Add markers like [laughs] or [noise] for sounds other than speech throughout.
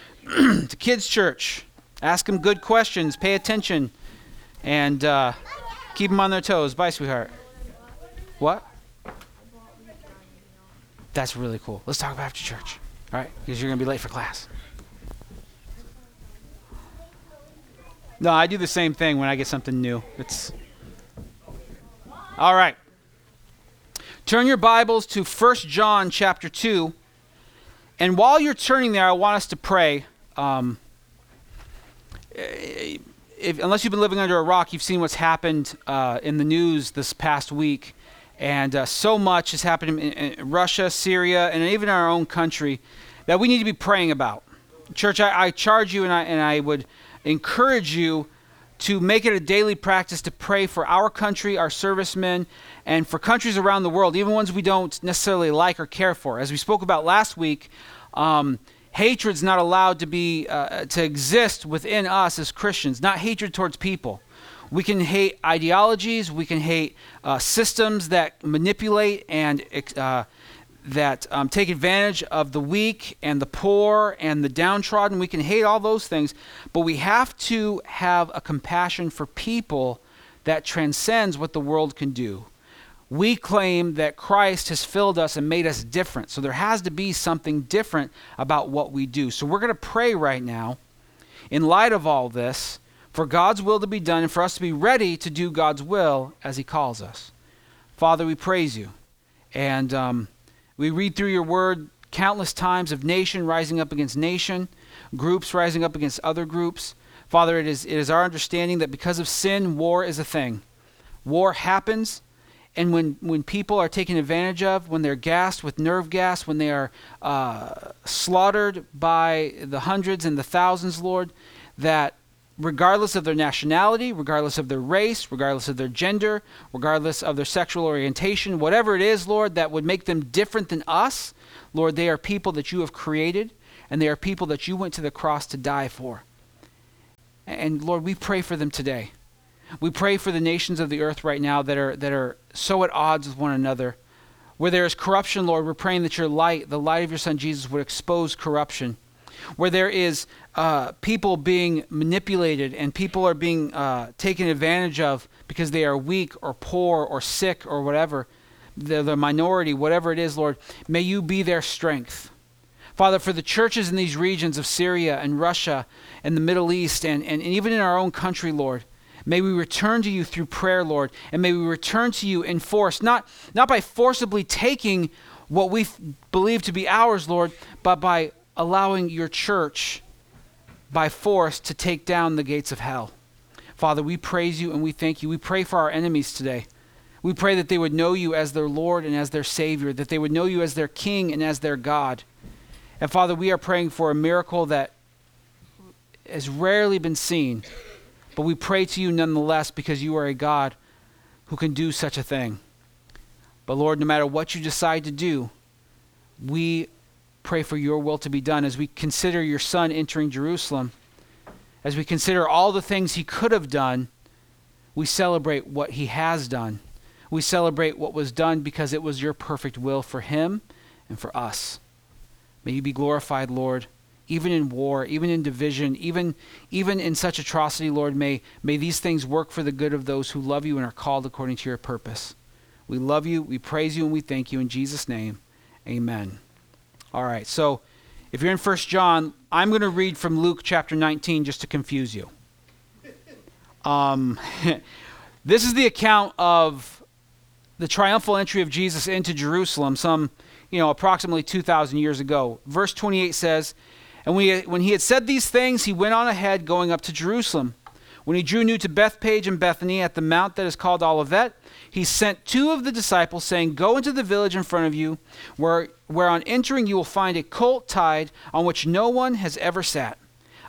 [clears throat] to kids' church. Ask them good questions, pay attention, and uh, keep them on their toes. Bye, sweetheart. What? That's really cool. Let's talk about after church. All right? Because you're going to be late for class. No, I do the same thing when I get something new. It's All right. Turn your Bibles to 1 John chapter 2. And while you're turning there, I want us to pray. Um, if, unless you've been living under a rock, you've seen what's happened uh, in the news this past week. And uh, so much has happened in, in, Russia, Syria, and even our own country that we need to be praying about. Church, I, I charge you and I, and I would encourage you to make it a daily practice to pray for our country, our servicemen, and for countries around the world, even ones we don't necessarily like or care for. As we spoke about last week, um, hatred's not allowed to be uh, to exist within us as Christians. Not hatred towards people. We can hate ideologies. We can hate uh, systems that manipulate and uh, that um, take advantage of the weak and the poor and the downtrodden. We can hate all those things, but we have to have a compassion for people that transcends what the world can do. We claim that Christ has filled us and made us different. So there has to be something different about what we do. So we're going to pray right now, in light of all this, for God's will to be done and for us to be ready to do God's will as He calls us. Father, we praise you. And. Um, we read through your word countless times of nation rising up against nation, groups rising up against other groups. Father, it is, it is our understanding that because of sin, war is a thing. War happens, and when, when people are taken advantage of, when they're gassed with nerve gas, when they are uh, slaughtered by the hundreds and the thousands, Lord, that regardless of their nationality, regardless of their race, regardless of their gender, regardless of their sexual orientation, whatever it is, Lord, that would make them different than us, Lord, they are people that you have created and they are people that you went to the cross to die for. And Lord, we pray for them today. We pray for the nations of the earth right now that are that are so at odds with one another. Where there is corruption, Lord, we're praying that your light, the light of your son Jesus, would expose corruption where there is uh, people being manipulated and people are being uh, taken advantage of because they are weak or poor or sick or whatever, the, the minority, whatever it is, Lord, may you be their strength. Father, for the churches in these regions of Syria and Russia and the Middle East and, and, and even in our own country, Lord, May we return to you through prayer, Lord, and may we return to you in force, not, not by forcibly taking what we believe to be ours, Lord, but by allowing your church by force to take down the gates of hell. Father, we praise you and we thank you. We pray for our enemies today. We pray that they would know you as their Lord and as their Savior, that they would know you as their King and as their God. And Father, we are praying for a miracle that has rarely been seen, but we pray to you nonetheless because you are a God who can do such a thing. But Lord, no matter what you decide to do, we pray for your will to be done as we consider your son entering Jerusalem. As we consider all the things he could have done, we celebrate what he has done. We celebrate what was done because it was your perfect will for him and for us. May you be glorified, Lord, even in war, even in division, even, even in such atrocity, Lord. May, may these things work for the good of those who love you and are called according to your purpose. We love you, we praise you, and we thank you. In Jesus' name, amen. All right, so if you're in First John, I'm going to read from Luke chapter 19 just to confuse you. Um, [laughs] this is the account of the triumphal entry of Jesus into Jerusalem some, you know, approximately 2,000 years ago. Verse 28 says, And he, when he had said these things, he went on ahead, going up to Jerusalem. When he drew near to Bethphage and Bethany at the mount that is called Olivet, he sent two of the disciples, saying, Go into the village in front of you, where, where on entering you will find a colt tied on which no one has ever sat.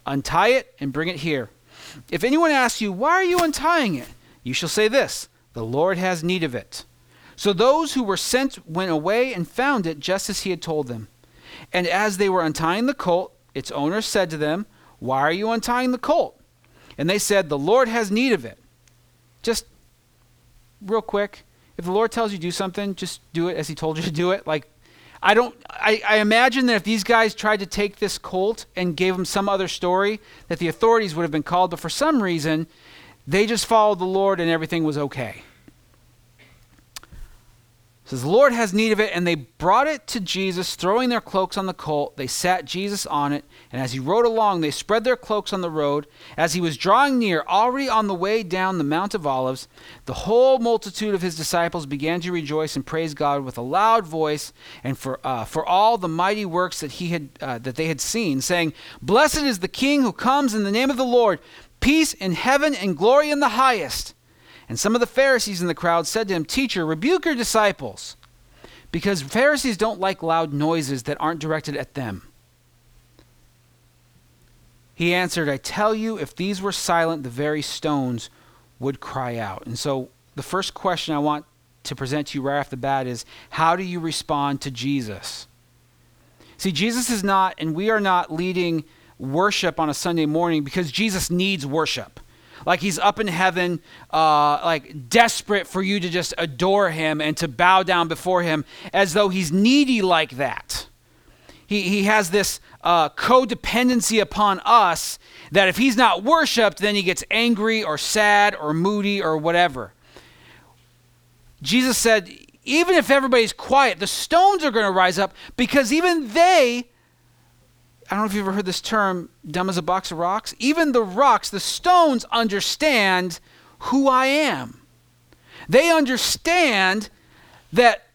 Untie it and bring it here. If anyone asks you, Why are you untying it? you shall say this The Lord has need of it. So those who were sent went away and found it just as he had told them. And as they were untying the colt, its owner said to them, Why are you untying the colt? And they said, The Lord has need of it. Just real quick, if the Lord tells you to do something, just do it as He told you to do it. Like, I don't. I, I imagine that if these guys tried to take this colt and gave him some other story, that the authorities would have been called. But for some reason, they just followed the Lord and everything was okay says the lord has need of it. And they brought it to jesus throwing their cloaks on the colt. They sat jesus on it. And as he rode along they spread their cloaks on the road. As he was drawing near already on the way down the mount of olives the whole multitude of his disciples began to rejoice and praise god with a loud voice and for, uh, for all the mighty works that he had uh, that they had seen saying blessed is the king who comes in the name of the lord. Peace in heaven and glory in the highest and some of the Pharisees in the crowd said to him, Teacher, rebuke your disciples. Because Pharisees don't like loud noises that aren't directed at them. He answered, I tell you, if these were silent, the very stones would cry out. And so the first question I want to present to you right off the bat is how do you respond to Jesus? See, Jesus is not, and we are not leading worship on a Sunday morning because Jesus needs worship like he's up in heaven, uh, like desperate for you to just adore him and to bow down before him as though he's needy like that. He, he has this uh, codependency upon us that if he's not worshiped, then he gets angry or sad or moody or whatever. Jesus said, even if everybody's quiet, the stones are going to rise up because even they I don't know if you've ever heard this term, dumb as a box of rocks. Even the rocks, the stones, understand who I am. They understand that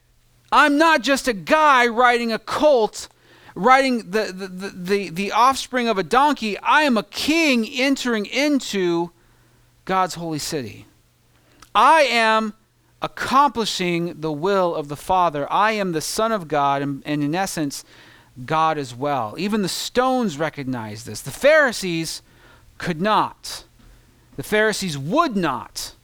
I'm not just a guy riding a colt, riding the, the, the, the, the offspring of a donkey. I am a king entering into God's holy city. I am accomplishing the will of the Father. I am the Son of God, and, and in essence, God as well. Even the stones recognize this. The Pharisees could not. The Pharisees would not.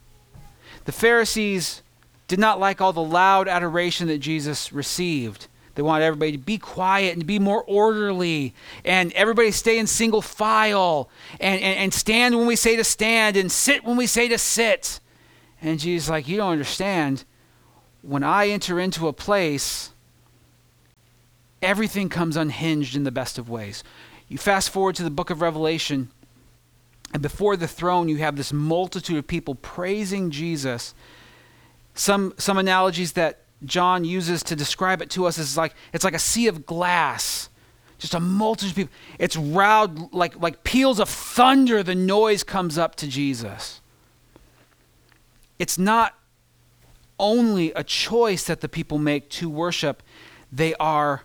The Pharisees did not like all the loud adoration that Jesus received. They wanted everybody to be quiet and to be more orderly and everybody stay in single file and, and, and stand when we say to stand and sit when we say to sit. And Jesus like, you don't understand. When I enter into a place, everything comes unhinged in the best of ways. You fast forward to the book of Revelation, and before the throne, you have this multitude of people praising Jesus. Some, some analogies that John uses to describe it to us is like it's like a sea of glass. Just a multitude of people. It's round like, like peals of thunder, the noise comes up to Jesus. It's not only a choice that the people make to worship, they are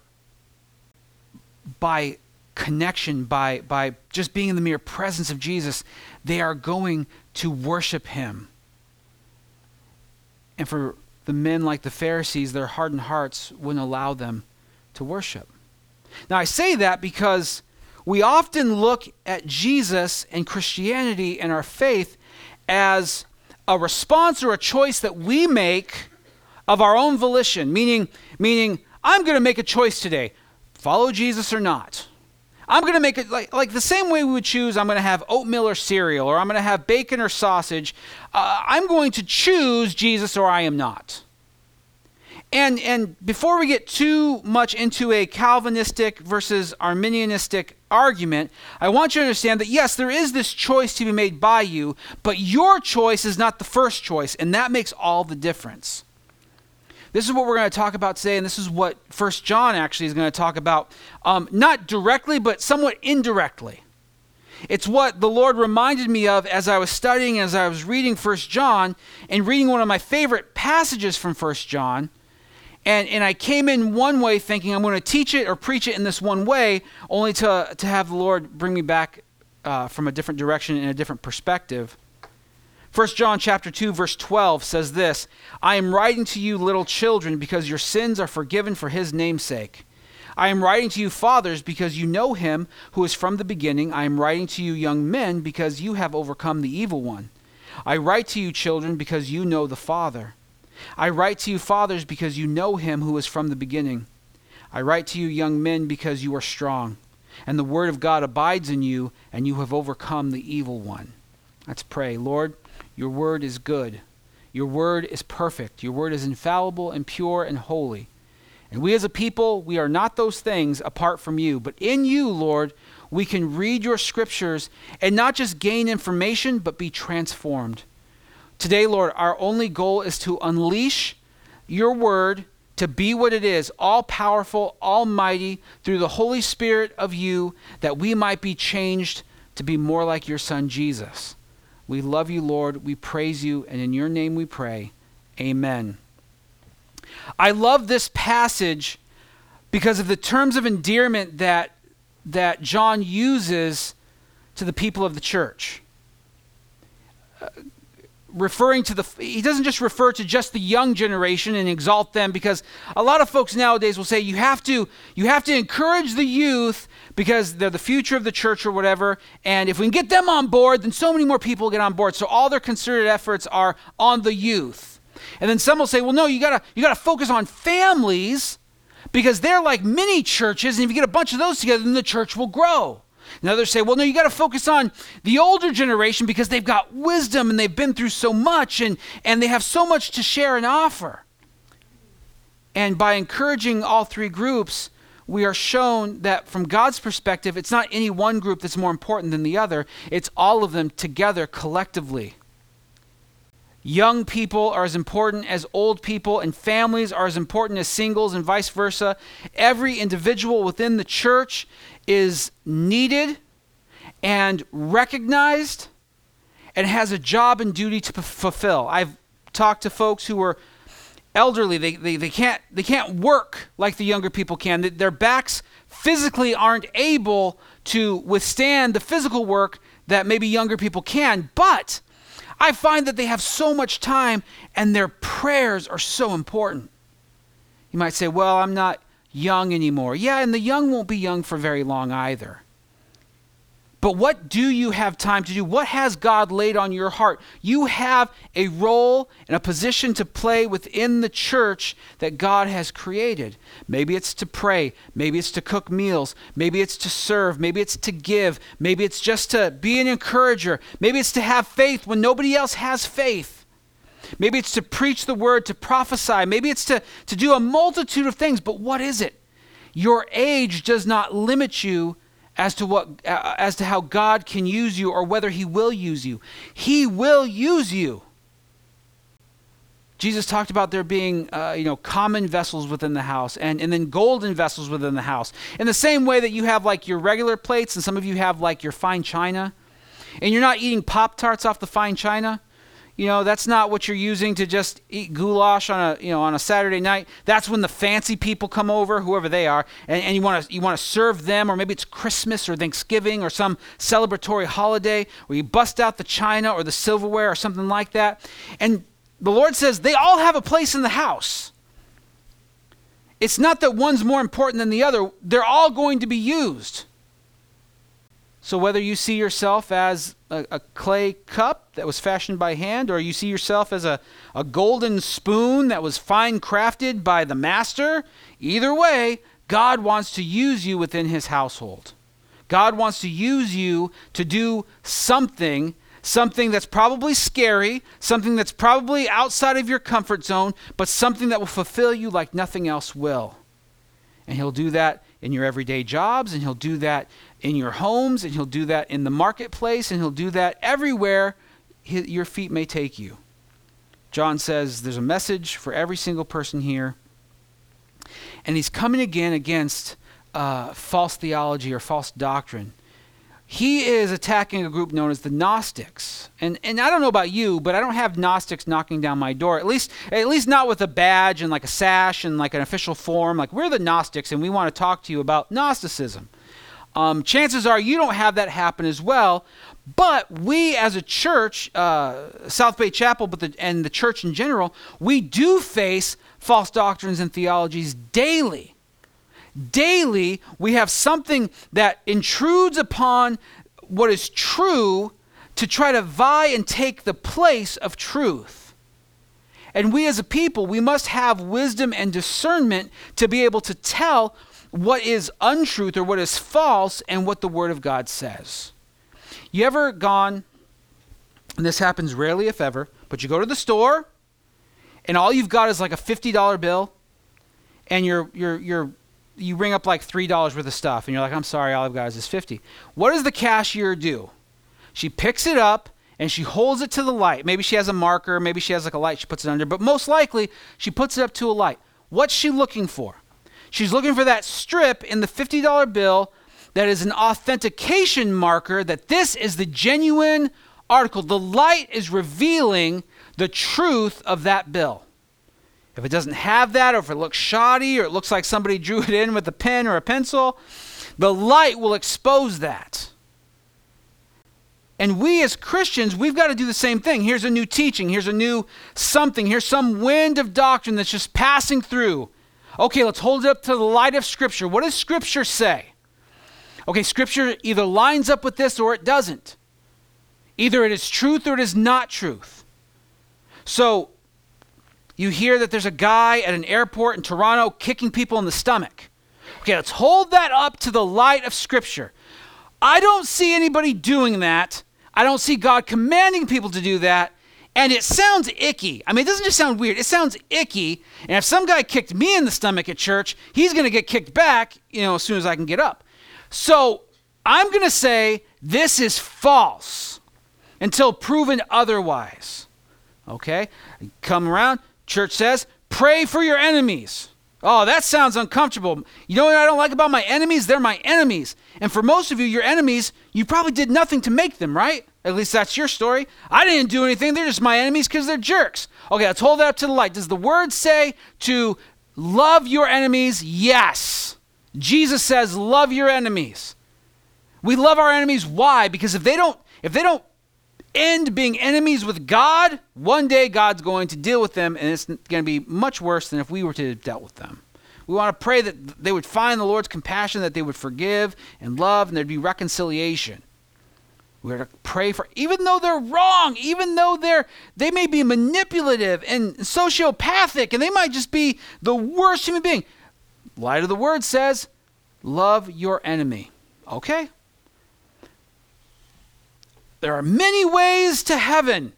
by connection, by, by just being in the mere presence of Jesus, they are going to worship him. And for the men like the Pharisees, their hardened hearts wouldn't allow them to worship. Now, I say that because we often look at Jesus and Christianity and our faith as a response or a choice that we make of our own volition, meaning, meaning I'm going to make a choice today follow Jesus or not. I'm going to make it like, like the same way we would choose I'm going to have oatmeal or cereal, or I'm going to have bacon or sausage. Uh, I'm going to choose Jesus or I am not. And, and before we get too much into a Calvinistic versus Arminianistic argument, I want you to understand that yes, there is this choice to be made by you, but your choice is not the first choice, and that makes all the difference. This is what we're going to talk about today, and this is what First John actually is going to talk about, um, not directly, but somewhat indirectly. It's what the Lord reminded me of as I was studying, as I was reading First John, and reading one of my favorite passages from First John. And, and I came in one way thinking I'm going to teach it or preach it in this one way, only to, to have the Lord bring me back uh, from a different direction in a different perspective. 1 John chapter 2 verse 12 says this, I am writing to you little children because your sins are forgiven for his name's sake. I am writing to you fathers because you know him who is from the beginning. I am writing to you young men because you have overcome the evil one. I write to you children because you know the Father. I write to you fathers because you know him who is from the beginning. I write to you young men because you are strong, and the word of God abides in you, and you have overcome the evil one. Let's pray. Lord, your word is good. Your word is perfect. Your word is infallible and pure and holy. And we as a people, we are not those things apart from you. But in you, Lord, we can read your scriptures and not just gain information, but be transformed. Today, Lord, our only goal is to unleash your word to be what it is all powerful, almighty, through the Holy Spirit of you, that we might be changed to be more like your Son, Jesus. We love you, Lord. We praise you, and in your name we pray. Amen. I love this passage because of the terms of endearment that, that John uses to the people of the church. Referring to the, he doesn't just refer to just the young generation and exalt them because a lot of folks nowadays will say you have to, you have to encourage the youth because they're the future of the church or whatever. And if we can get them on board, then so many more people get on board. So all their concerted efforts are on the youth. And then some will say, well, no, you gotta you gotta focus on families because they're like mini churches, and if you get a bunch of those together, then the church will grow. And others say, well, no, you got to focus on the older generation because they've got wisdom and they've been through so much and, and they have so much to share and offer. And by encouraging all three groups, we are shown that from God's perspective, it's not any one group that's more important than the other, it's all of them together collectively. Young people are as important as old people, and families are as important as singles, and vice versa. Every individual within the church is needed and recognized and has a job and duty to p- fulfill. I've talked to folks who are elderly, they, they, they, can't, they can't work like the younger people can. Their backs physically aren't able to withstand the physical work that maybe younger people can, but I find that they have so much time and their prayers are so important. You might say, well, I'm not young anymore. Yeah, and the young won't be young for very long either. But what do you have time to do? What has God laid on your heart? You have a role and a position to play within the church that God has created. Maybe it's to pray. Maybe it's to cook meals. Maybe it's to serve. Maybe it's to give. Maybe it's just to be an encourager. Maybe it's to have faith when nobody else has faith. Maybe it's to preach the word, to prophesy. Maybe it's to, to do a multitude of things. But what is it? Your age does not limit you as to what as to how God can use you or whether he will use you. He will use you. Jesus talked about there being, uh, you know, common vessels within the house and, and then golden vessels within the house. In the same way that you have like your regular plates and some of you have like your fine china. And you're not eating Pop Tarts off the fine china. You know, that's not what you're using to just eat goulash on a you know on a Saturday night. That's when the fancy people come over, whoever they are, and, and you want to you want to serve them, or maybe it's Christmas or Thanksgiving or some celebratory holiday where you bust out the china or the silverware or something like that. And the Lord says they all have a place in the house. It's not that one's more important than the other, they're all going to be used. So, whether you see yourself as a, a, clay cup that was fashioned by hand, or you see yourself as a, a golden spoon that was fine crafted by the master, either way, God wants to use you within his household. God wants to use you to do something, something that's probably scary, something that's probably outside of your comfort zone, but something that will fulfill you like nothing else will. And he'll do that in your everyday jobs, and he'll do that in your homes, and He'll do that in the marketplace, and He'll do that everywhere your feet may take you. John says there's a message for every single person here. And he's coming again against uh, false theology or false doctrine. He is attacking a group known as the Gnostics. And, and I don't know about you, but I don't have Gnostics knocking down my door. At least, at least not with a badge and like a sash and like an official form. Like, we're the Gnostics and we want to talk to you about Gnosticism um, chances are you don't have that happen as well. But we as a church, uh, South Bay Chapel, but the, and the church in general, we do face false doctrines and theologies daily. Daily, we have something that intrudes upon what is true to try to vie and take the place of truth. And we as a people, we must have wisdom and discernment to be able to tell what is untruth or what is false and what the Word of God says. You ever gone, and this happens rarely if ever, but you go to the store and all you've got is like a $50 bill and you're you're you're you ring up like three dollars worth of stuff, and you're like, I'm sorry, Olive Guys is fifty. What does the cashier do? She picks it up and she holds it to the light. Maybe she has a marker, maybe she has like a light she puts it under, but most likely she puts it up to a light. What's she looking for? She's looking for that strip in the $50 bill that is an authentication marker that this is the genuine article. The light is revealing the truth of that bill. If it doesn't have that, or if it looks shoddy, or it looks like somebody [laughs] drew it in with a pen or a pencil, the light will expose that. And we as Christians, we've got to do the same thing. Here's a new teaching, here's a new something, here's some wind of doctrine that's just passing through. Okay, let's hold it up to the light of Scripture. What does Scripture say? Okay, Scripture either lines up with this or it doesn't. Either it is truth or it is not truth. So, you hear that there's a guy at an airport in Toronto kicking people in the stomach. Okay, let's hold that up to the light of Scripture. I don't see anybody doing that. I don't see God commanding people to do that. And it sounds icky. I mean, it doesn't just sound weird, it sounds icky. And if some guy kicked me in the stomach at church, he's going to get kicked back, you know, as soon as I can get up. So I'm going to say this is false until proven otherwise. Okay? Come around, church says, pray for your enemies. Oh, that sounds uncomfortable. You know what I don't like about my enemies? They're my enemies. And for most of you, your enemies, you probably did nothing to make them, right? At least that's your story. I didn't do anything. They're just my enemies because they're jerks. Okay, let's hold that up to the light. Does the word say to love your enemies? Yes. Jesus says, love your enemies. We love our enemies. Why? Because if they don't, if they don't end being enemies with God, one day God's going to deal with them, and it's going to be much worse than if we were to have dealt with them. We want to pray that they would find the Lord's compassion, that they would forgive and love, and there'd be reconciliation. We're to pray for, even though they're wrong, even though they're they may be manipulative and sociopathic, and they might just be the worst human being. Light of the Word says, "Love your enemy." Okay, there are many ways to heaven.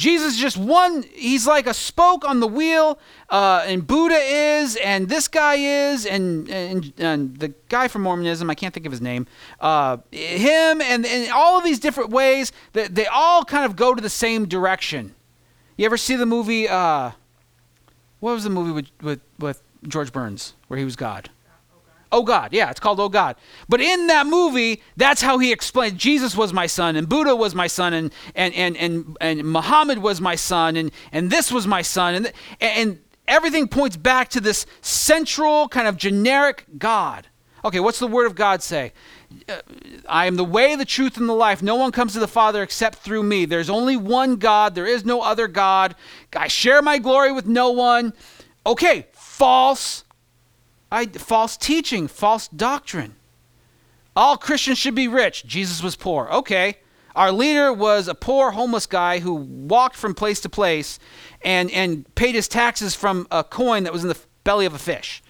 Jesus just one, he's like a spoke on the wheel, uh, and Buddha is, and this guy is, and, and, and, the guy from Mormonism, I can't think of his name, uh, him, and, and all of these different ways, they, they all kind of go to the same direction. You ever see the movie, uh, what was the movie with, with, with George Burns, where he was God? Oh God, yeah, it's called Oh God. But in that movie, that's how he explained Jesus was my son, and Buddha was my son, and and and and, and Muhammad was my son, and and this was my son, and and everything points back to this central kind of generic God. Okay, what's the Word of God say? Uh, I am the way, the truth, and the life. No one comes to the Father except through me. There's only one God. There is no other God. I share my glory with no one. Okay, false I, false teaching, false doctrine. All Christians should be rich. Jesus was poor. Okay. Our leader was a poor homeless guy who walked from place to place and, and paid his taxes from a coin that was in the belly of a fish.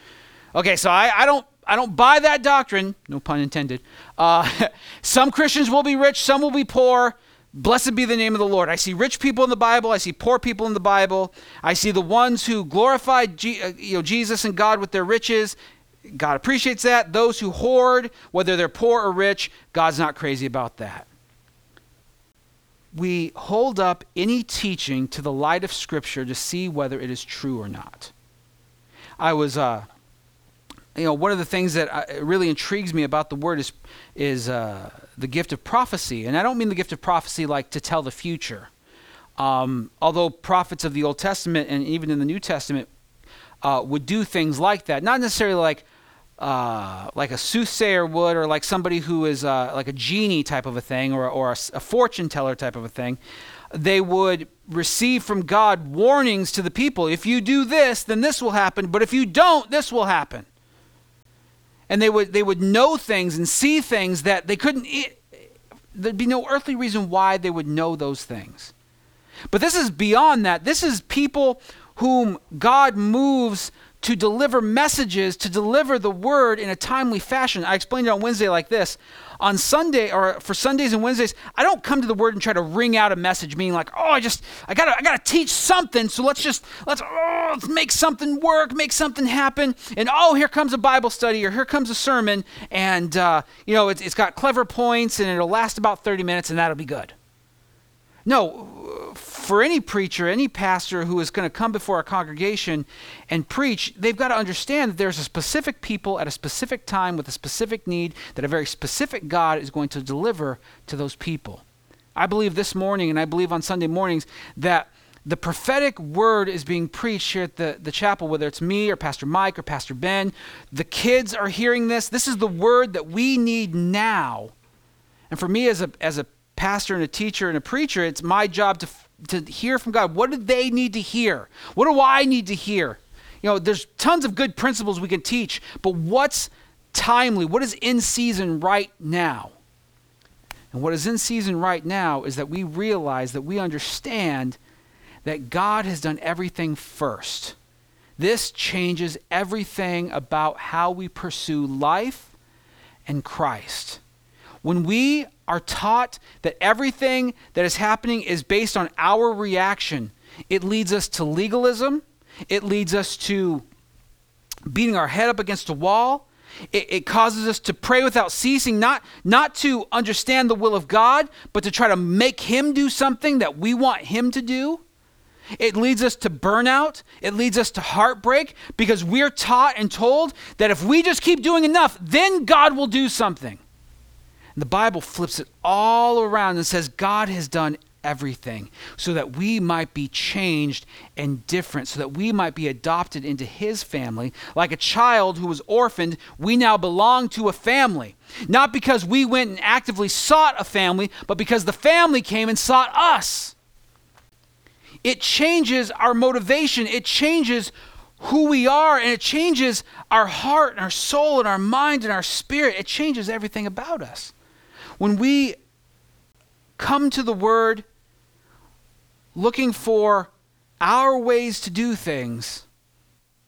Okay, so I, I don't I don't buy that doctrine, no pun intended. Uh, [laughs] some Christians will be rich, some will be poor. Blessed be the name of the Lord. I see rich people in the Bible. I see poor people in the Bible. I see the ones who glorify G- uh, you know, Jesus and God with their riches. God appreciates that. Those who hoard, whether they're poor or rich, God's not crazy about that. We hold up any teaching to the light of Scripture to see whether it is true or not. I was, uh, you know, one of the things that uh, really intrigues me about the Word is, is uh, the gift of prophecy. And I don't mean the gift of prophecy like to tell the future. Um, although prophets of the Old Testament and even in the New Testament uh, would do things like that, not necessarily like uh, like a soothsayer would, or like somebody who is uh, like a genie type of a thing, or, or a, a fortune teller type of a thing. They would receive from God warnings to the people. If you do this, then this will happen. But if you don't, this will happen and they would they would know things and see things that they couldn't there'd be no earthly reason why they would know those things. But this is beyond that. This is people whom god moves to deliver messages, to deliver the word in a timely fashion. I explained it on Wednesday like this. On Sunday or for Sundays and Wednesdays, I don't come to the word and try to wring out a message, meaning like, oh, I just I gotta I gotta teach something. So let's just let's oh, let's make something work, make something happen. And oh, here comes a Bible study or here comes a sermon, and uh, you know it's, it's got clever points and it'll last about 30 minutes and that'll be good. No, for any preacher, any pastor who is going to come before a congregation and preach, they've got to understand that there's a specific people at a specific time with a specific need that a very specific God is going to deliver to those people. I believe this morning, and I believe on Sunday mornings, that the prophetic word is being preached here at the, the chapel, whether it's me or Pastor Mike or Pastor Ben. The kids are hearing this. This is the word that we need now. And for me as a, as a pastor and a teacher and a preacher, it's my job to, to hear from God. What do they need to hear? What do I need to hear? You know, there's tons of good principles we can teach, but what's timely? What is in season right now? And what is in season right now is that we realize that we understand that God has done everything first. This changes everything about how we pursue life and Christ. When we are taught that everything that is happening is based on our reaction, it leads us to legalism, it leads us to beating our head up against a wall. It, it, causes us to pray without ceasing, not, not to understand the will of God, but to try to make Him do something that we want Him to do. It leads us to burnout. It leads us to heartbreak because we're taught and told that if we just keep doing enough, then God will do something. The Bible flips it all around and says God has done everything so that we might be changed and different, so that we might be adopted into His family. Like a child who was orphaned, we now belong to a family. Not because we went and actively sought a family, but because the family came and sought us. It changes our motivation, it changes who we are, and it changes our heart and our soul and our mind and our spirit. It changes everything about us. When we come to the Word looking for our ways to do things,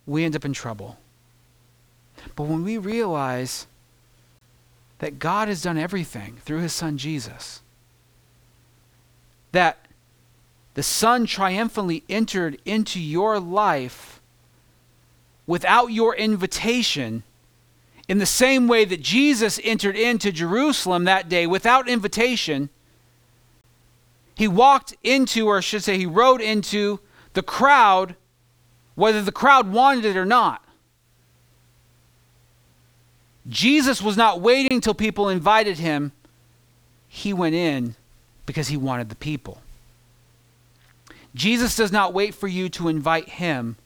we end up in trouble. But when we realize that God has done everything through His Son Jesus, that the Son triumphantly entered into your life without your invitation in the same way that Jesus entered into Jerusalem that day without invitation, he walked into, or I should say, he rode into the crowd, whether the crowd wanted it or not. Jesus was not waiting till people invited him. He went in because he wanted the people. Jesus does not wait for you to invite him.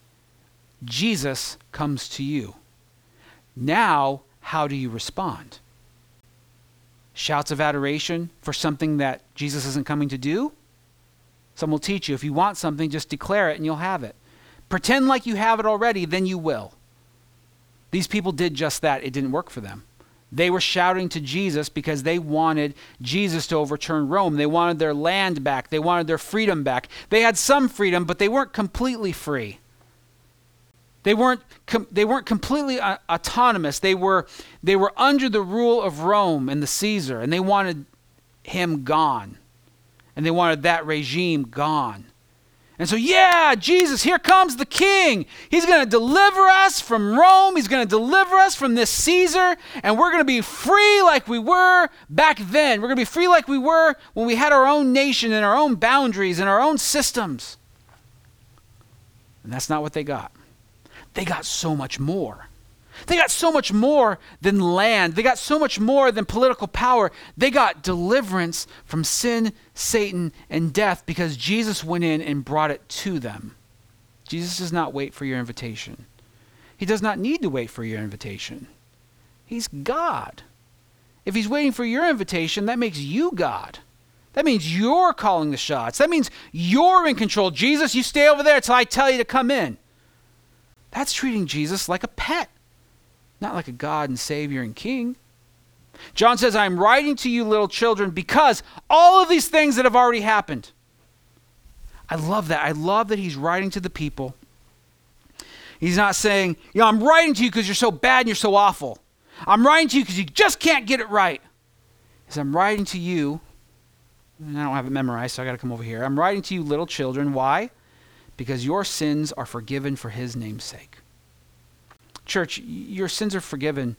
Jesus comes to you. Now, how do you respond? Shouts of adoration for something that Jesus isn't coming to do? Some will teach you if you want something, just declare it and you'll have it. Pretend like you have it already, then you will. These people did just that. It didn't work for them. They were shouting to Jesus because they wanted Jesus to overturn Rome. They wanted their land back. They wanted their freedom back. They had some freedom, but they weren't completely free. They weren't, com- they weren't completely uh, autonomous. They were, they were under the rule of Rome and the Caesar, and they wanted him gone. And they wanted that regime gone. And so, yeah, Jesus, here comes the king. He's going to deliver us from Rome. He's going to deliver us from this Caesar. And we're going to be free like we were back then. We're going to be free like we were when we had our own nation and our own boundaries and our own systems. And that's not what they got they got so much more. They got so much more than land. They got so much more than political power. They got deliverance from sin, Satan, and death because Jesus went in and brought it to them. Jesus does not wait for your invitation. He does not need to wait for your invitation. He's God. If he's waiting for your invitation, that makes you God. That means you're calling the shots. That means you're in control. Jesus, you stay over there until I tell you to come in. That's treating Jesus like a pet, not like a God and Savior and King. John says, I'm writing to you, little children, because all of these things that have already happened. I love that. I love that he's writing to the people He's not saying, you know, I'm writing to you because you're so bad and you're so awful. I'm writing to you because you just can't get it right. He I'm writing to you. I don't have it memorized, so I got to come over here. I'm writing to you, little children. Why? Because your sins are forgiven for his name's sake. Church, your sins are forgiven.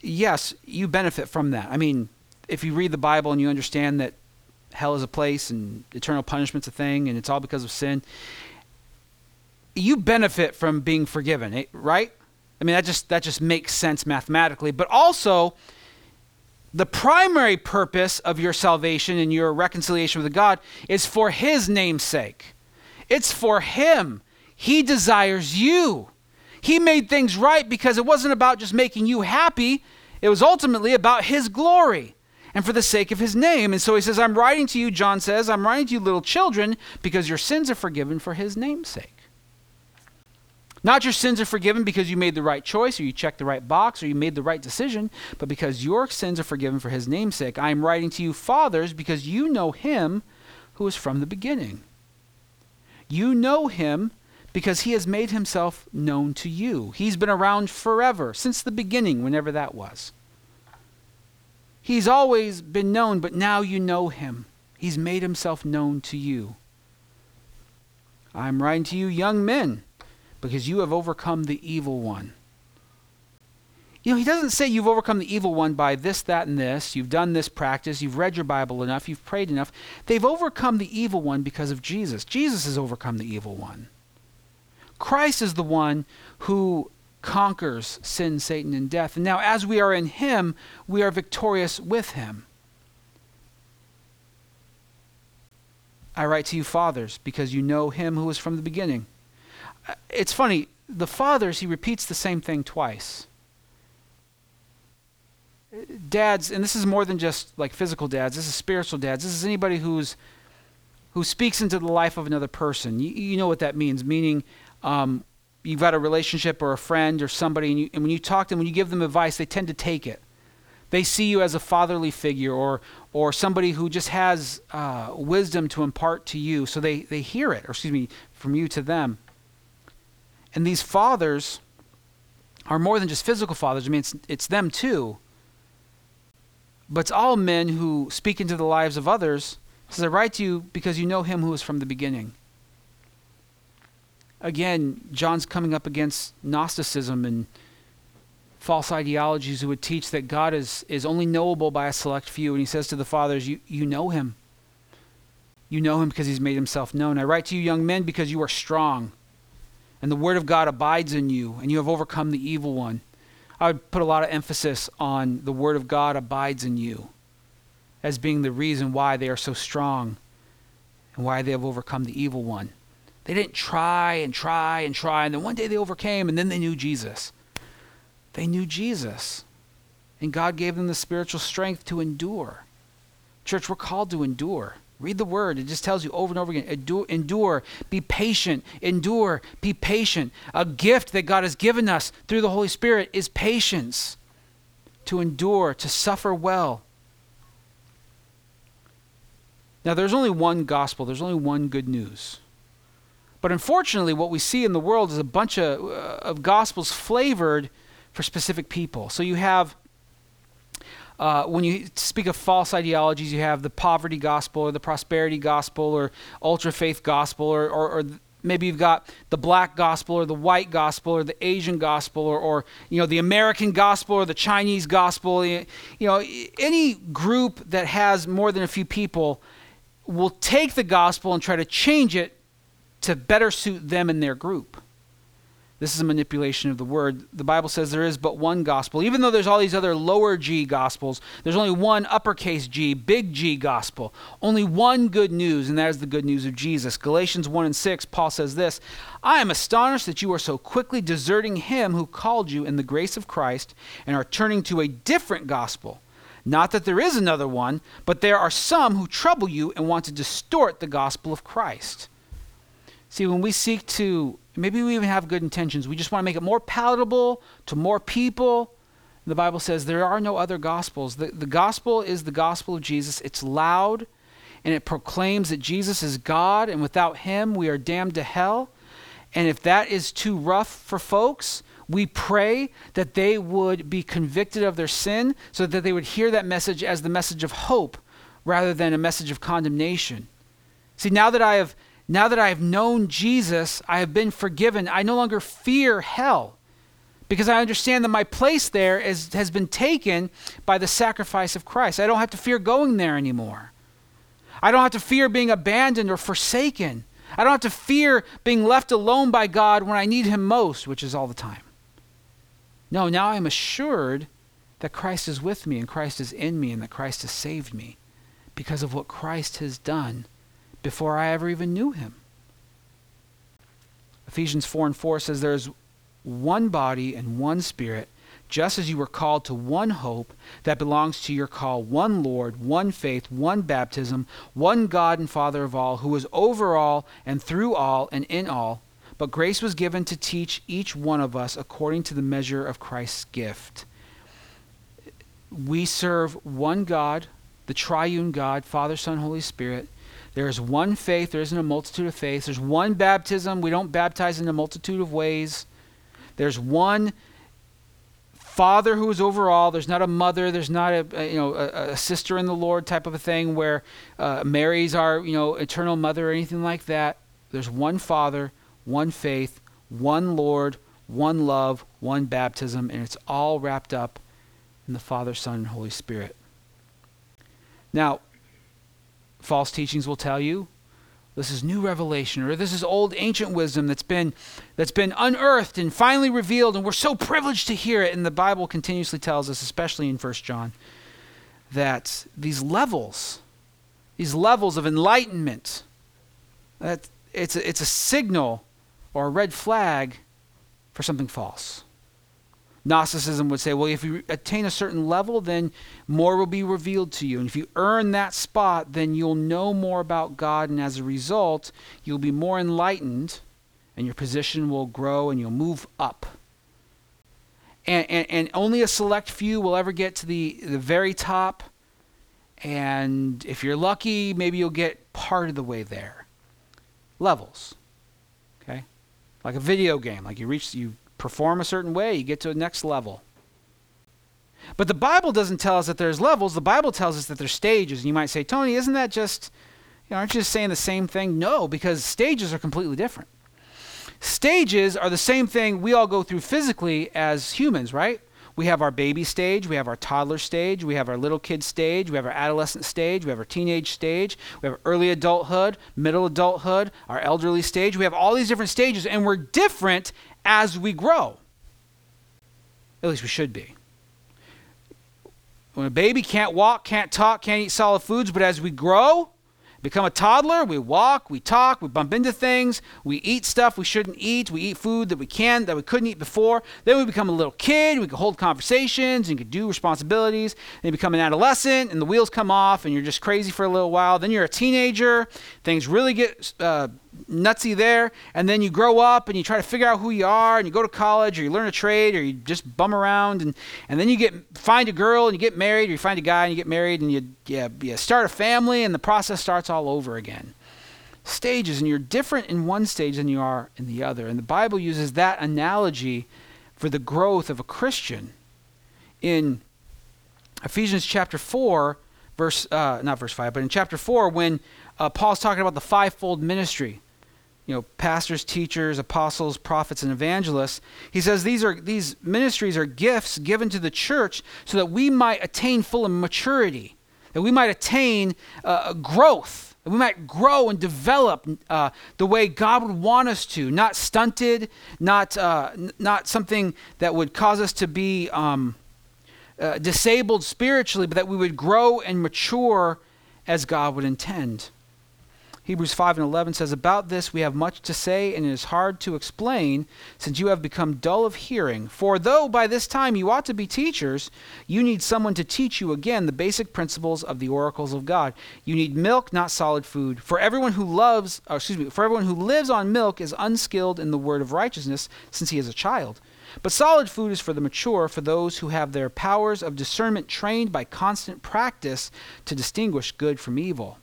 Yes, you benefit from that. I mean, if you read the Bible and you understand that hell is a place and eternal punishment's a thing and it's all because of sin, you benefit from being forgiven, eh, right? I mean, that just that just makes sense mathematically, but also the primary purpose of your salvation and your reconciliation with God is for his name's sake. It's for him. He desires you. He made things right because it wasn't about just making you happy. It was ultimately about his glory and for the sake of his name. And so he says, I'm writing to you, John says, I'm writing to you, little children, because your sins are forgiven for his name's sake. Not your sins are forgiven because you made the right choice or you checked the right box or you made the right decision, but because your sins are forgiven for his name's sake. I am writing to you, fathers, because you know him who is from the beginning. You know him because he has made himself known to you. He's been around forever, since the beginning, whenever that was. He's always been known, but now you know him. He's made himself known to you. I'm writing to you, young men because you have overcome the evil one. You know, he doesn't say you've overcome the evil one by this, that, and this. You've done this practice. You've read your Bible enough. You've prayed enough. They've overcome the evil one because of Jesus. Jesus has overcome the evil one. Christ is the one who conquers sin, Satan, and death. And now, as we are in him, we are victorious with him. I write to you, fathers, because you know him who was from the beginning uh, it's funny, the fathers, he repeats the same thing twice. Dads, and this is more than just like physical dads, this is spiritual dads. This is anybody who's who speaks into the life of another person. You, you know what that means, meaning um, you've got a relationship or a friend or somebody, and, you, and when you talk to them, when you give them advice, they tend to take it. They see you as a fatherly figure or, or somebody who just has uh, wisdom to impart to you, so they, they hear it, or excuse me, from you to them. And these fathers are more than just physical fathers. I mean, it's, it's them too. But it's all men who speak into the lives of others. says, I write to you because you know him who is from the beginning. Again, John's coming up against Gnosticism and false ideologies who would teach that God is, is only knowable by a select few. And he says to the fathers, you, you know him. You know him because he's made himself known. I write to you, young men, because you are strong and the word of God abides in you, and you have overcome the evil one. I would put a lot of emphasis on the word of God abides in you as being the reason why they are so strong and why they have overcome the evil one. They didn't try and try and try, and then one day they overcame, and then they knew Jesus. They knew Jesus. And God gave them the spiritual strength to endure. Church, we're called to endure. Read the word. It just tells you over and over again endure, be patient, endure, be patient. A gift that God has given us through the Holy Spirit is patience to endure, to suffer well. Now, there's only one gospel, there's only one good news. But unfortunately, what we see in the world is a bunch of, uh, of gospels flavored for specific people. So you have uh, when you speak of false ideologies, you have the poverty gospel or the prosperity gospel or ultra faith gospel, or, or, or, maybe you've got the black gospel or the white gospel or the Asian gospel or, or you know the American gospel or the Chinese gospel. You know, any group that has more than a few people will take the gospel and try to change it to better suit them and their group. This is a manipulation of the word. The Bible says there is but one gospel. Even though there's all these other lower G gospels, there's only one uppercase G, big G gospel. Only one good news, and that is the good news of Jesus. Galatians 1 and 6, Paul says this I am astonished that you are so quickly deserting him who called you in the grace of Christ and are turning to a different gospel. Not that there is another one, but there are some who trouble you and want to distort the gospel of Christ. See, when we seek to Maybe we even have good intentions. We just want to make it more palatable to more people. The Bible says there are no other gospels. The, the gospel is the gospel of Jesus. It's loud and it proclaims that Jesus is God and without him we are damned to hell. And if that is too rough for folks, we pray that they would be convicted of their sin so that they would hear that message as the message of hope rather than a message of condemnation. See, now that I have now that I have known Jesus, I have been forgiven. I no longer fear hell because I understand that my place there is, has been taken by the sacrifice of Christ. I don't have to fear going there anymore. I don't have to fear being abandoned or forsaken. I don't have to fear being left alone by God when I need Him most, which is all the time. No, now I'm assured that Christ is with me and Christ is in me and that Christ has saved me because of what Christ has done before I ever even knew Him. Ephesians 4 and 4 says there's one body and one spirit, just as you were called to one hope that belongs to your call, one Lord, one faith, one baptism, one God and Father of all, who is over all and through all and in all. But grace was given to teach each one of us according to the measure of Christ's gift. We serve one God, the triune God, Father, Son, Holy Spirit. There is one faith. There isn't a multitude of faiths. There's one baptism. We don't baptize in a multitude of ways. There's one father who is over all. There's not a mother. There's not a, a you know a, a, sister in the Lord type of a thing where uh, Mary's our you know eternal mother or anything like that. There's one Father, one faith, one Lord, one love, one baptism, and it's all wrapped up in the Father, Son, and Holy Spirit. Now, false teachings will tell you. This is new revelation or this is old ancient wisdom that's been that's been unearthed and finally revealed and we're so privileged to hear it. And the bible continuously tells us especially in 1 john that these levels these levels of enlightenment that it's a, it's a signal or a red flag for something false Gnosticism would say, well, if you attain a certain level, then more will be revealed to you. And if you earn that spot, then you'll know more about God. And as a result, you'll be more enlightened and your position will grow and you'll move up. And, and, and only a select few will ever get to the, the very top. And if you're lucky, maybe you'll get part of the way there. Levels. Okay? Like a video game. Like you reach, you perform a certain way, you get to a next level. But the Bible doesn't tell us that there's levels. The Bible tells us that there's stages. And you might say, Tony, isn't that just, you know, aren't you just saying the same thing? No, because stages are completely different. Stages are the same thing we all go through physically as humans, right? We have our baby stage, we have our toddler stage, we have our little kid stage, we have our adolescent stage, we have our teenage stage, we have early adulthood, middle adulthood, our elderly stage. We have all these different stages, and we're different as we grow. At least we should be. When a baby can't walk, can't talk, can't eat solid foods, but as we grow, become a toddler, we walk, we talk, we bump into things, we eat stuff we shouldn't eat, we eat food that we can that we couldn't eat before. Then we become a little kid, we can hold conversations and can do responsibilities. Then you become an adolescent and the wheels come off and you're just crazy for a little while. Then you're a teenager, things really get uh, nutsy there, and then you grow up and you try to figure out who you are, and you go to college or you learn a trade or you just bum around, and, and then you get find a girl and you get married, or you find a guy and you get married, and you, you, you start a family, and the process starts all over again. Stages, and you're different in one stage than you are in the other. And the Bible uses that analogy for the growth of a Christian in Ephesians chapter 4, verse, uh, not verse 5, but in chapter 4, when uh, Paul's talking about the fivefold ministry you know, pastors, teachers, apostles, prophets, and evangelists. He says these are these ministries are gifts given to the church so that we might attain full maturity, that we might attain uh, growth, that we might grow and develop uh, the way God would want us to, not stunted, not uh, not something that would cause us to be um, uh, disabled spiritually, but that we would grow and mature as God would intend. Hebrews 5 and 11 says, About this we have much to say, and it is hard to explain, since you have become dull of hearing. For though by this time you ought to be teachers, you need someone to teach you again the basic principles of the oracles of God. You need milk, not solid food. For everyone who loves, or excuse me, for everyone who lives on milk is unskilled in the word of righteousness, since he is a child. But solid food is for the mature, for those who have their powers of discernment trained by constant practice to distinguish good from evil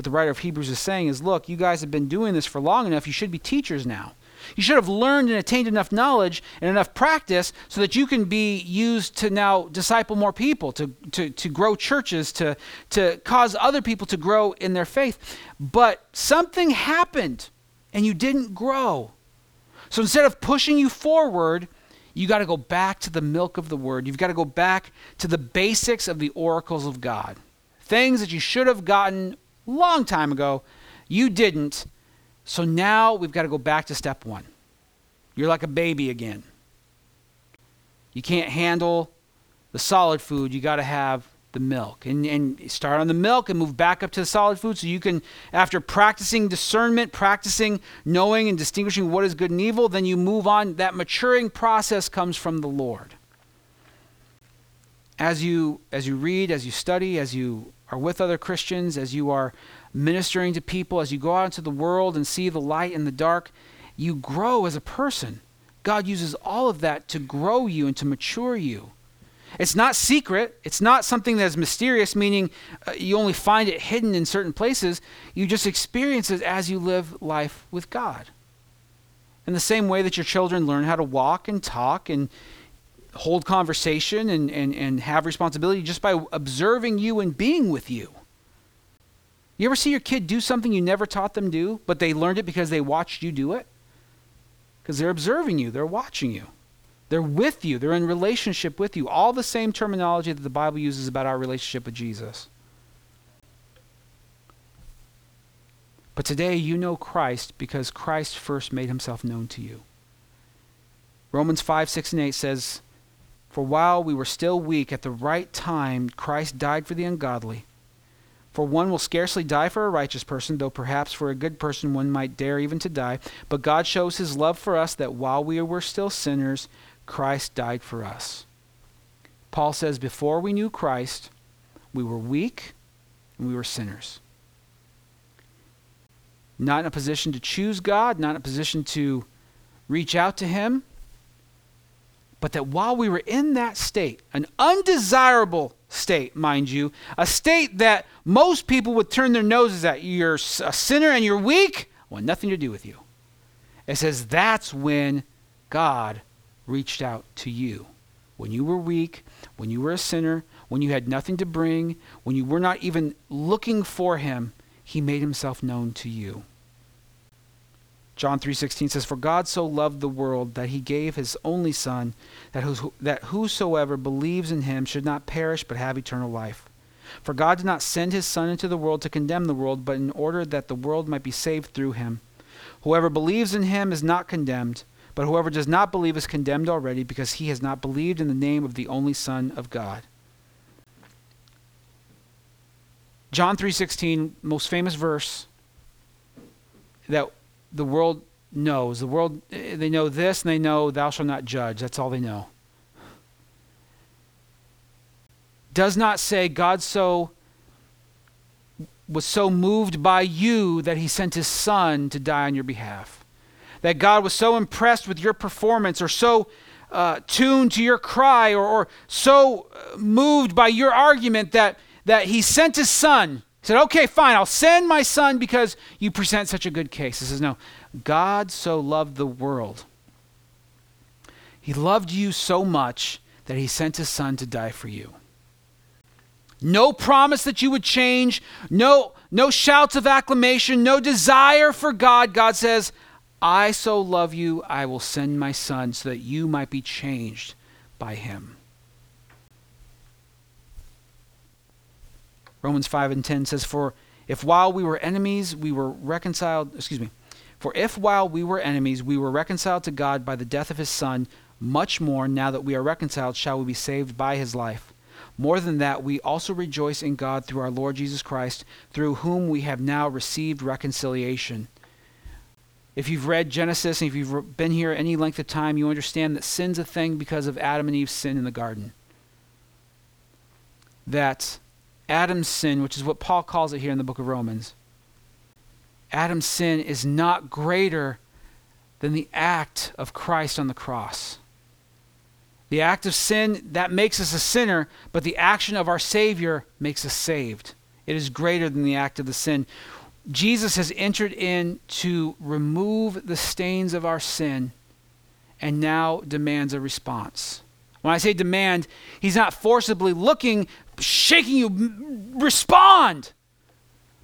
what the writer of Hebrews is saying is look, you guys have been doing this for long enough. You should be teachers now. You should have learned and attained enough knowledge and enough practice so that you can be used to now disciple more people, to, to, to grow churches, to, to cause other people to grow in their faith. But something happened and you didn't grow. So instead of pushing you forward, you got to go back to the milk of the word. You've got to go back to the basics of the oracles of God. Things that you should have gotten long time ago, you didn't. So now we've got to go back to step one. You're like a baby again. You can't handle the solid food, you got to have the milk. And, and start on the milk and move back up to the solid food so you can, after practicing discernment, practicing knowing and distinguishing what is good and evil, then you move on. That maturing process comes from the Lord. As you, as you read, as you study, as you are with other Christians, as you are ministering to people, as you go out into the world and see the light in the dark, you grow as a person. God uses all of that to grow you and to mature you. It's not secret. It's not something that's mysterious, meaning uh, you only find it hidden in certain places. You just experience it as you live life with God. In the same way that your children learn how to walk and talk and hold conversation and, and, and have responsibility just by observing you and being with you. You ever see your kid do something you never taught them do, but they learned it because they watched you do it? Because they're observing you, they're watching you. They're with you, they're in relationship with you. All the same terminology that the Bible uses about our relationship with Jesus. But today you know Christ because Christ first made himself known to you. Romans 5, 6, and 8 says, For while we were still weak, at the right time Christ died for the ungodly. For one will scarcely die for a righteous person, though perhaps for a good person one might dare even to die. But God shows his love for us that while we were still sinners, Christ died for us. Paul says, before we knew Christ, we were weak and we were sinners. Not in a position to choose God, not in a position to reach out to Him, but that while we were in that state, an undesirable state, mind you, a state that most people would turn their noses at, you're a sinner and you're weak, I want nothing to do with you. It says that's when God reached out to you. When you were weak, when you were a sinner, when you had nothing to bring, when you were not even looking for him, he made himself known to you. John 3:16 says for God so loved the world that he gave his only son that that whosoever believes in him should not perish but have eternal life. For God did not send his son into the world to condemn the world but in order that the world might be saved through him. Whoever believes in him is not condemned, but whoever does not believe is condemned already because he has not believed in the name of the only Son of God. John 3:16, most famous verse that the world knows. The world they know this and they know thou shalt not judge. That's all they know. Does not say God so was so moved by you that he sent his son to die on your behalf that God was so impressed with your performance or so uh, tuned to your cry or, or so uh, moved by your argument that, that he sent his son. He said, Okay, fine, I'll send my son because you present such a good case. He says, No, God so loved the world. He loved you so much that he sent his son to die for you. No promise that you would change, no, no shouts of acclamation, no desire for God. God says, I so love you, I will send my son so that you might be changed by him. Romans 5 and 10 says, For if while we were enemies, we were reconciled, excuse me, for if while we were enemies, we were reconciled to God by the death of his Son, much more, now that we are reconciled, shall we be saved by his life. More than that, we also rejoice in God through our Lord Jesus Christ, through whom we have now received reconciliation. If you've read Genesis and if you've been here any length of time, you understand that sin's a thing because of Adam and Eve's sin in the garden. That Adam's sin, which is what Paul calls it here in the book of Romans, Adam's sin is not greater than the act of Christ on the cross. The act of sin, that makes us a sinner, but the action of our Savior makes us saved. It is greater than the act of the sin Jesus has entered in to remove the stains of our sin and now demands a response. When I say demand, he's not forcibly looking, shaking you, respond.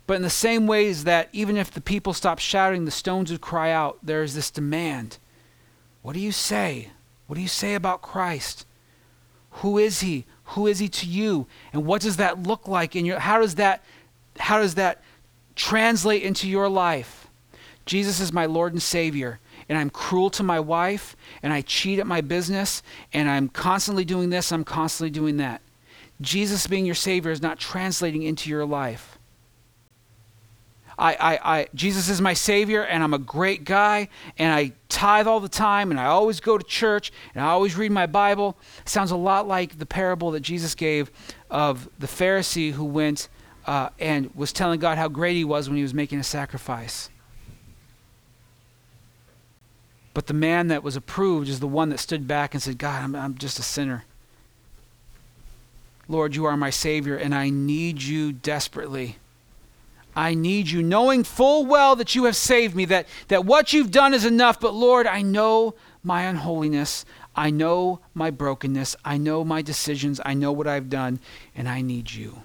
But in the same ways that even if the people stopped shouting, the stones would cry out, there is this demand. What do you say? What do you say about Christ? Who is he? Who is he to you? And what does that look like in your how does that how does that translate into your life? Jesus is my Lord and Savior and I'm cruel to my wife, and I cheat at my business, and I'm constantly doing this, I'm constantly doing that. Jesus being your Savior is not translating into your life. I, I, I, Jesus is my Savior, and I'm a great guy, and I tithe all the time, and I always go to church, and I always read my Bible. It sounds a lot like the parable that Jesus gave of the Pharisee who went uh, and was telling God how great he was when he was making a sacrifice. But the man that was approved is the one that stood back and said, God, I'm, I'm just a sinner. Lord, you are my Savior, and I need you desperately. I need you, knowing full well that you have saved me, that, that what you've done is enough. But Lord, I know my unholiness. I know my brokenness. I know my decisions. I know what I've done, and I need you.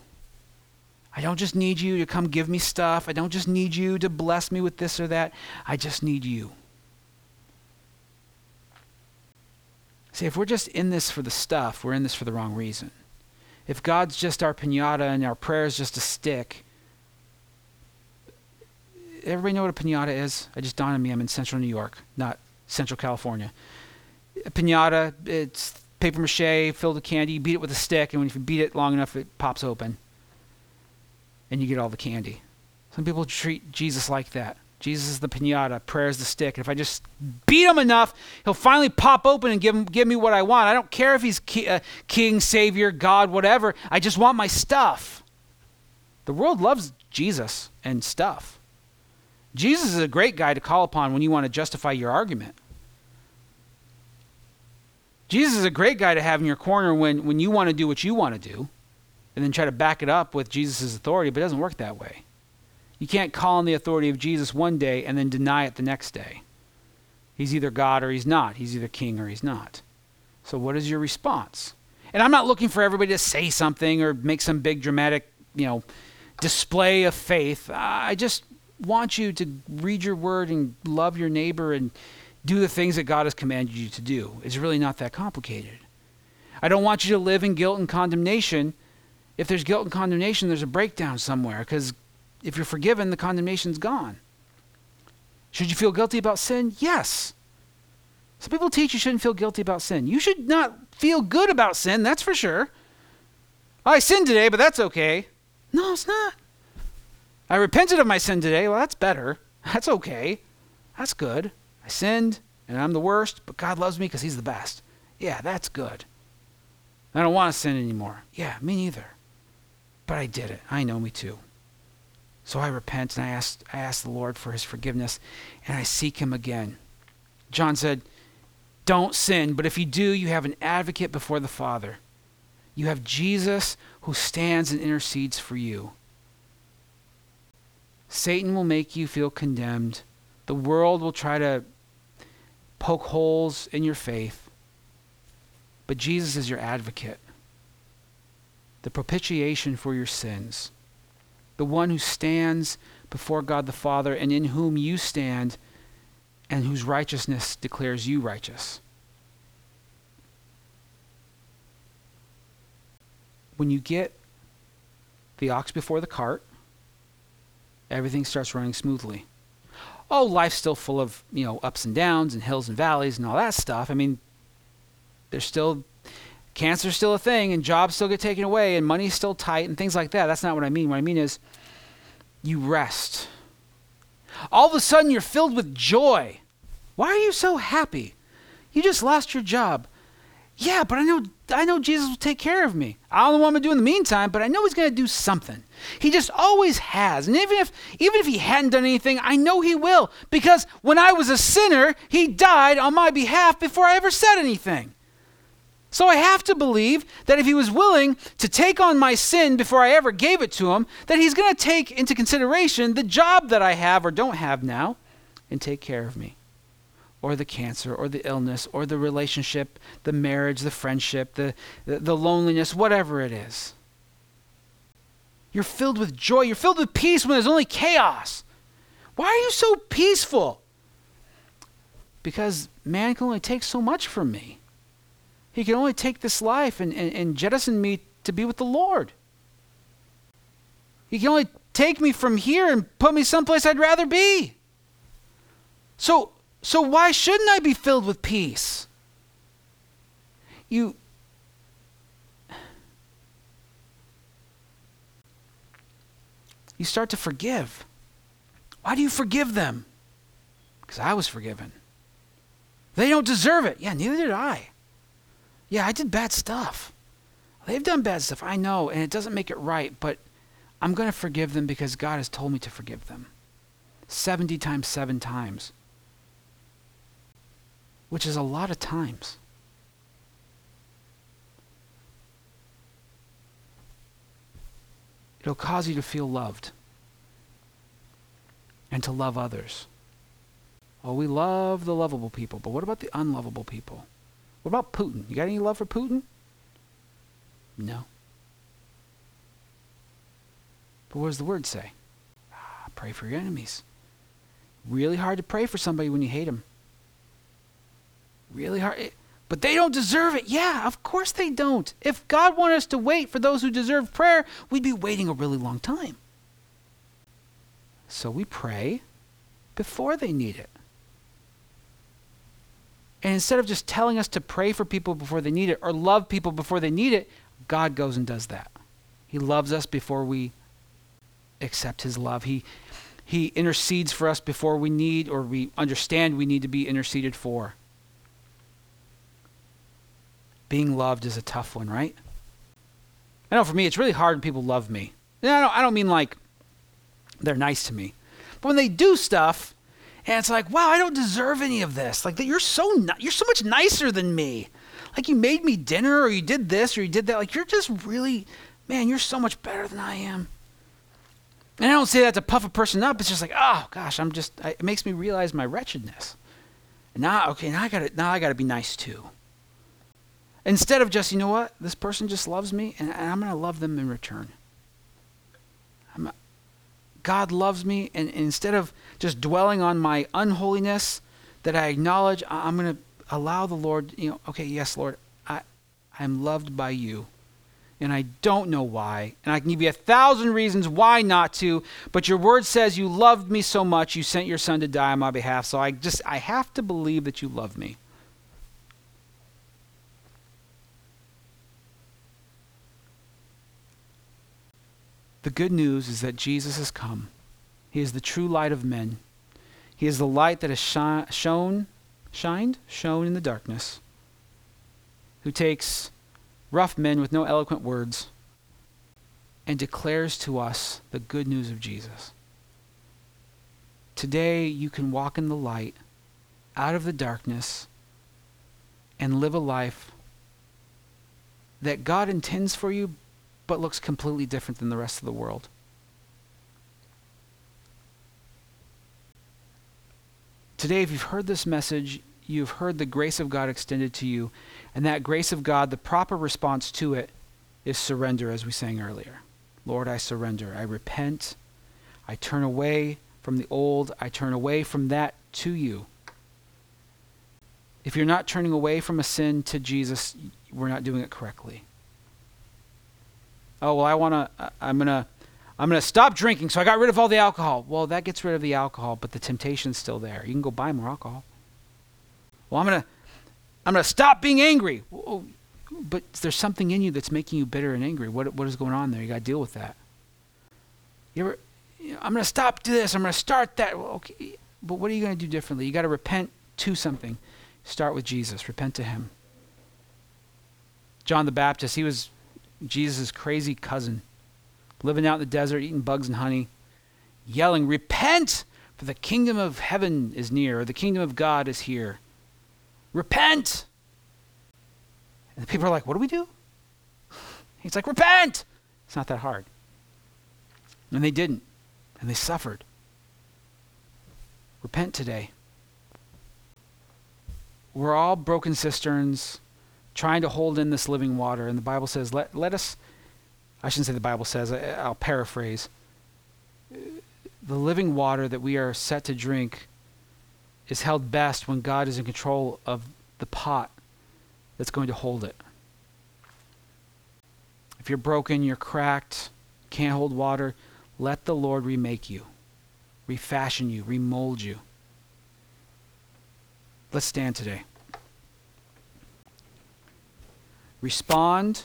I don't just need you to come give me stuff. I don't just need you to bless me with this or that. I just need you. See, if we're just in this for the stuff, we're in this for the wrong reason. If God's just our pinata and our prayer is just a stick, everybody know what a pinata is? I just dawned on me I'm in central New York, not central California. A pinata, it's paper mache filled with candy. You beat it with a stick, and when you beat it long enough, it pops open, and you get all the candy. Some people treat Jesus like that. Jesus is the pinata, prayer is the stick. And if I just beat him enough, he'll finally pop open and give, him, give me what I want. I don't care if he's ki- uh, king, savior, God, whatever. I just want my stuff. The world loves Jesus and stuff. Jesus is a great guy to call upon when you want to justify your argument. Jesus is a great guy to have in your corner when, when you want to do what you want to do and then try to back it up with Jesus' authority, but it doesn't work that way. You can't call on the authority of Jesus one day and then deny it the next day. He's either God or he's not. He's either king or he's not. So, what is your response? And I'm not looking for everybody to say something or make some big dramatic, you know, display of faith. I just want you to read your word and love your neighbor and do the things that God has commanded you to do. It's really not that complicated. I don't want you to live in guilt and condemnation. If there's guilt and condemnation, there's a breakdown somewhere because if you're forgiven, the condemnation's gone. Should you feel guilty about sin? Yes. Some people teach you shouldn't feel guilty about sin. You should not feel good about sin, that's for sure. I sinned today, but that's okay. No, it's not. I repented of my sin today. Well, that's better. That's okay. That's good. I sinned and I'm the worst, but God loves me because He's the best. Yeah, that's good. I don't want to sin anymore. Yeah, me neither. But I did it. I know me too. So I repent and I ask, I ask the Lord for his forgiveness and I seek him again. John said, Don't sin, but if you do, you have an advocate before the Father. You have Jesus who stands and intercedes for you. Satan will make you feel condemned. The world will try to poke holes in your faith. But Jesus is your advocate, the propitiation for your sins the one who stands before God the Father and in whom you stand and whose righteousness declares you righteous. When you get the ox before the cart, everything starts running smoothly. Oh, life's still full of, you know, ups and downs and hills and valleys and all that stuff. I mean, there's still cancer's still a thing and jobs still get taken away and money's still tight and things like that. That's not what I mean. What I mean is you rest. All of a sudden you're filled with joy. Why are you so happy? You just lost your job. Yeah, but I know I know Jesus will take care of me. I don't know what I'm gonna do in the meantime, but I know he's gonna do something. He just always has. And even if even if he hadn't done anything, I know he will. Because when I was a sinner, he died on my behalf before I ever said anything. So I have to believe that if he was willing to take on my sin before I ever gave it to him, that he's going to take into consideration the job that I have or don't have now and take care of me. Or the cancer, or the illness, or the relationship, the marriage, the friendship, the, the, the loneliness, whatever it is. You're filled with joy. You're filled with peace when there's only chaos. Why are you so peaceful? Because man can only take so much from me. He can only take this life and, and, and jettison me to be with the Lord. He can only take me from here and put me someplace I'd rather be. So, so why shouldn't I be filled with peace? You You start to forgive. Why do you forgive them? Because I was forgiven. They don't deserve it. Yeah, neither did I. Yeah, I did bad stuff. They've done bad stuff, I know, and it doesn't make it right, but I'm going to forgive them because God has told me to forgive them. 70 times 7 times, which is a lot of times. It'll cause you to feel loved and to love others. Oh, we love the lovable people, but what about the unlovable people? What about Putin? You got any love for Putin? No. But what does the word say? Ah, pray for your enemies. Really hard to pray for somebody when you hate them. Really hard. But they don't deserve it. Yeah, of course they don't. If God wanted us to wait for those who deserve prayer, we'd be waiting a really long time. So we pray before they need it. And instead of just telling us to pray for people before they need it or love people before they need it, God goes and does that. He loves us before we accept his love. He he intercedes for us before we need or we understand we need to be interceded for. Being loved is a tough one, right? I know for me it's really hard when people love me. I don't, I don't mean like they're nice to me. But when they do stuff and it's like, wow, I don't deserve any of this. Like you're so ni- you're so much nicer than me. Like you made me dinner, or you did this, or you did that. Like you're just really, man, you're so much better than I am. And I don't say that to puff a person up. It's just like, oh gosh, I'm just. It makes me realize my wretchedness. And now, okay, now I got to now I got to be nice too. Instead of just, you know what, this person just loves me, and, and I'm going to love them in return. I'm, God loves me, and, and instead of just dwelling on my unholiness that I acknowledge, I'm going to allow the Lord, you know, okay, yes, Lord, I, I'm loved by you. And I don't know why. And I can give you a thousand reasons why not to, but your word says you loved me so much, you sent your son to die on my behalf. So I just, I have to believe that you love me. The good news is that Jesus has come. He is the true light of men. He is the light that has shi- shone, shined, shone in the darkness, who takes rough men with no eloquent words and declares to us the good news of Jesus. Today, you can walk in the light, out of the darkness, and live a life that God intends for you, but looks completely different than the rest of the world. Today, if you've heard this message, you've heard the grace of God extended to you, and that grace of God, the proper response to it is surrender, as we sang earlier. Lord, I surrender. I repent. I turn away from the old. I turn away from that to you. If you're not turning away from a sin to Jesus, we're not doing it correctly. Oh, well, I want to, I'm going to I'm going to stop drinking, so I got rid of all the alcohol. Well, that gets rid of the alcohol, but the temptation's still there. You can go buy more alcohol. Well, I'm going to I'm going to stop being angry. Well, oh, but there's something in you that's making you bitter and angry. What what is going on there? You got to deal with that. You ever you know, I'm going to stop do this. I'm going to start that. Well, okay, but what are you going to do differently? You got to repent to something. Start with Jesus. Repent to him. John the Baptist, he was Jesus' crazy cousin living out in the desert, eating bugs and honey, yelling, Repent, for the kingdom of heaven is near, or the kingdom of God is here. Repent! And the people are like, What do we do? [laughs] He's like, Repent! It's not that hard. And they didn't, and they suffered. Repent today. We're all broken cisterns trying to hold in this living water. And the Bible says, let, let us, I shouldn't say the Bible says, I, I'll paraphrase. The living water that we are set to drink is held best when God is in control of the pot that's going to hold it. If you're broken, you're cracked, can't hold water, let the Lord remake you, refashion you, remold you. Let's stand today. Respond.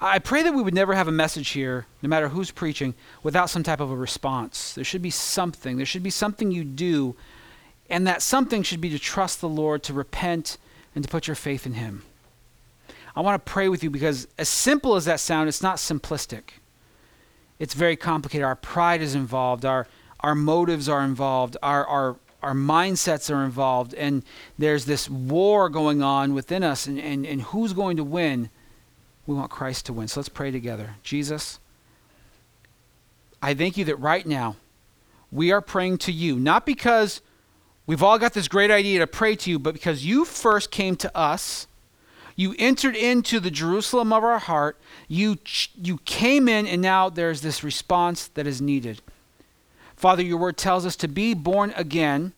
I pray that we would never have a message here, no matter who's preaching, without some type of a response. There should be something. There should be something you do, and that something should be to trust the Lord, to repent, and to put your faith in Him. I want to pray with you because, as simple as that sounds, it's not simplistic. It's very complicated. Our pride is involved, our, our motives are involved, our, our our mindsets are involved, and there's this war going on within us, and, and, and who's going to win? We want Christ to win. So let's pray together. Jesus, I thank you that right now we are praying to you, not because we've all got this great idea to pray to you, but because you first came to us. You entered into the Jerusalem of our heart. You, you came in, and now there's this response that is needed. Father, your word tells us to be born again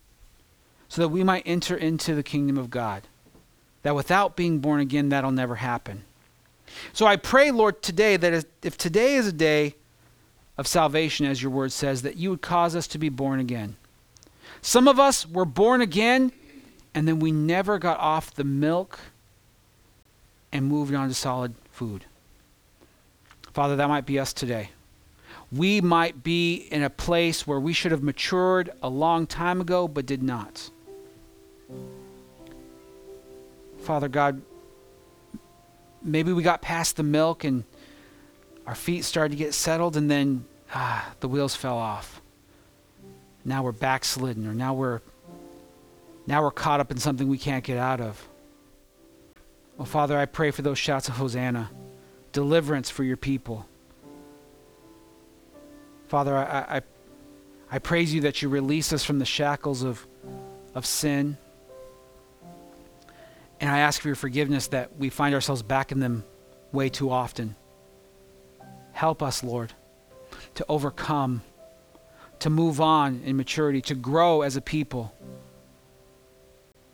so that we might enter into the kingdom of God. That without being born again, that'll never happen. So I pray, Lord, today that if today is a day of salvation, as your word says, that you would cause us to be born again. Some of us were born again, and then we never got off the milk and moved on to solid food. Father, that might be us today we might be in a place where we should have matured a long time ago but did not. Father God, maybe we got past the milk and our feet started to get settled and then ah, the wheels fell off. Now we're backslidden or now we're now we're caught up in something we can't get out of. Oh Father, I pray for those shouts of Hosanna, deliverance for your people. Father, I, I, I praise you that you release us from the shackles of, of sin. And I ask for your forgiveness that we find ourselves back in them way too often. Help us, Lord, to overcome, to move on in maturity, to grow as a people.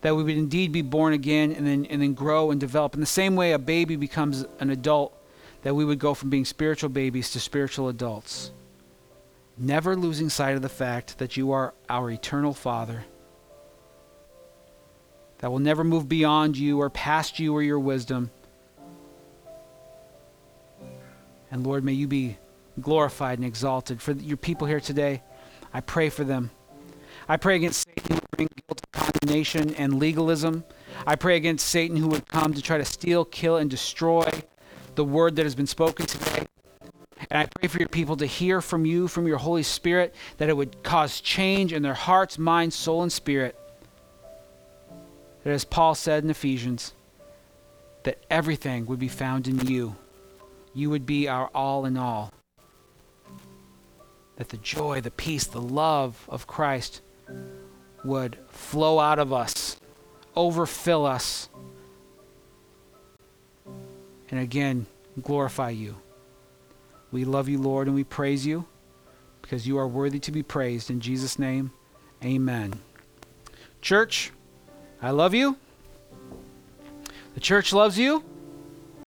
That we would indeed be born again and then, and then grow and develop. In the same way a baby becomes an adult, that we would go from being spiritual babies to spiritual adults never losing sight of the fact that you are our eternal Father, that will never move beyond you or past you or your wisdom. And Lord, may you be glorified and exalted. For your people here today, I pray for them. I pray against Satan who bring guilt, and condemnation, and legalism. I pray against Satan who would come to try to steal, kill, and destroy the word that has been spoken today. And I pray for your people to hear from you, from your Holy Spirit, that it would cause change in their hearts, minds, soul, and spirit. That as Paul said in Ephesians, that everything would be found in you. You would be our all in all. That the joy, the peace, the love of Christ would flow out of us, overfill us, and again, glorify you. We love you, Lord, and we praise you because you are worthy to be praised. In Jesus' name, amen. Church, I love you. The church loves you.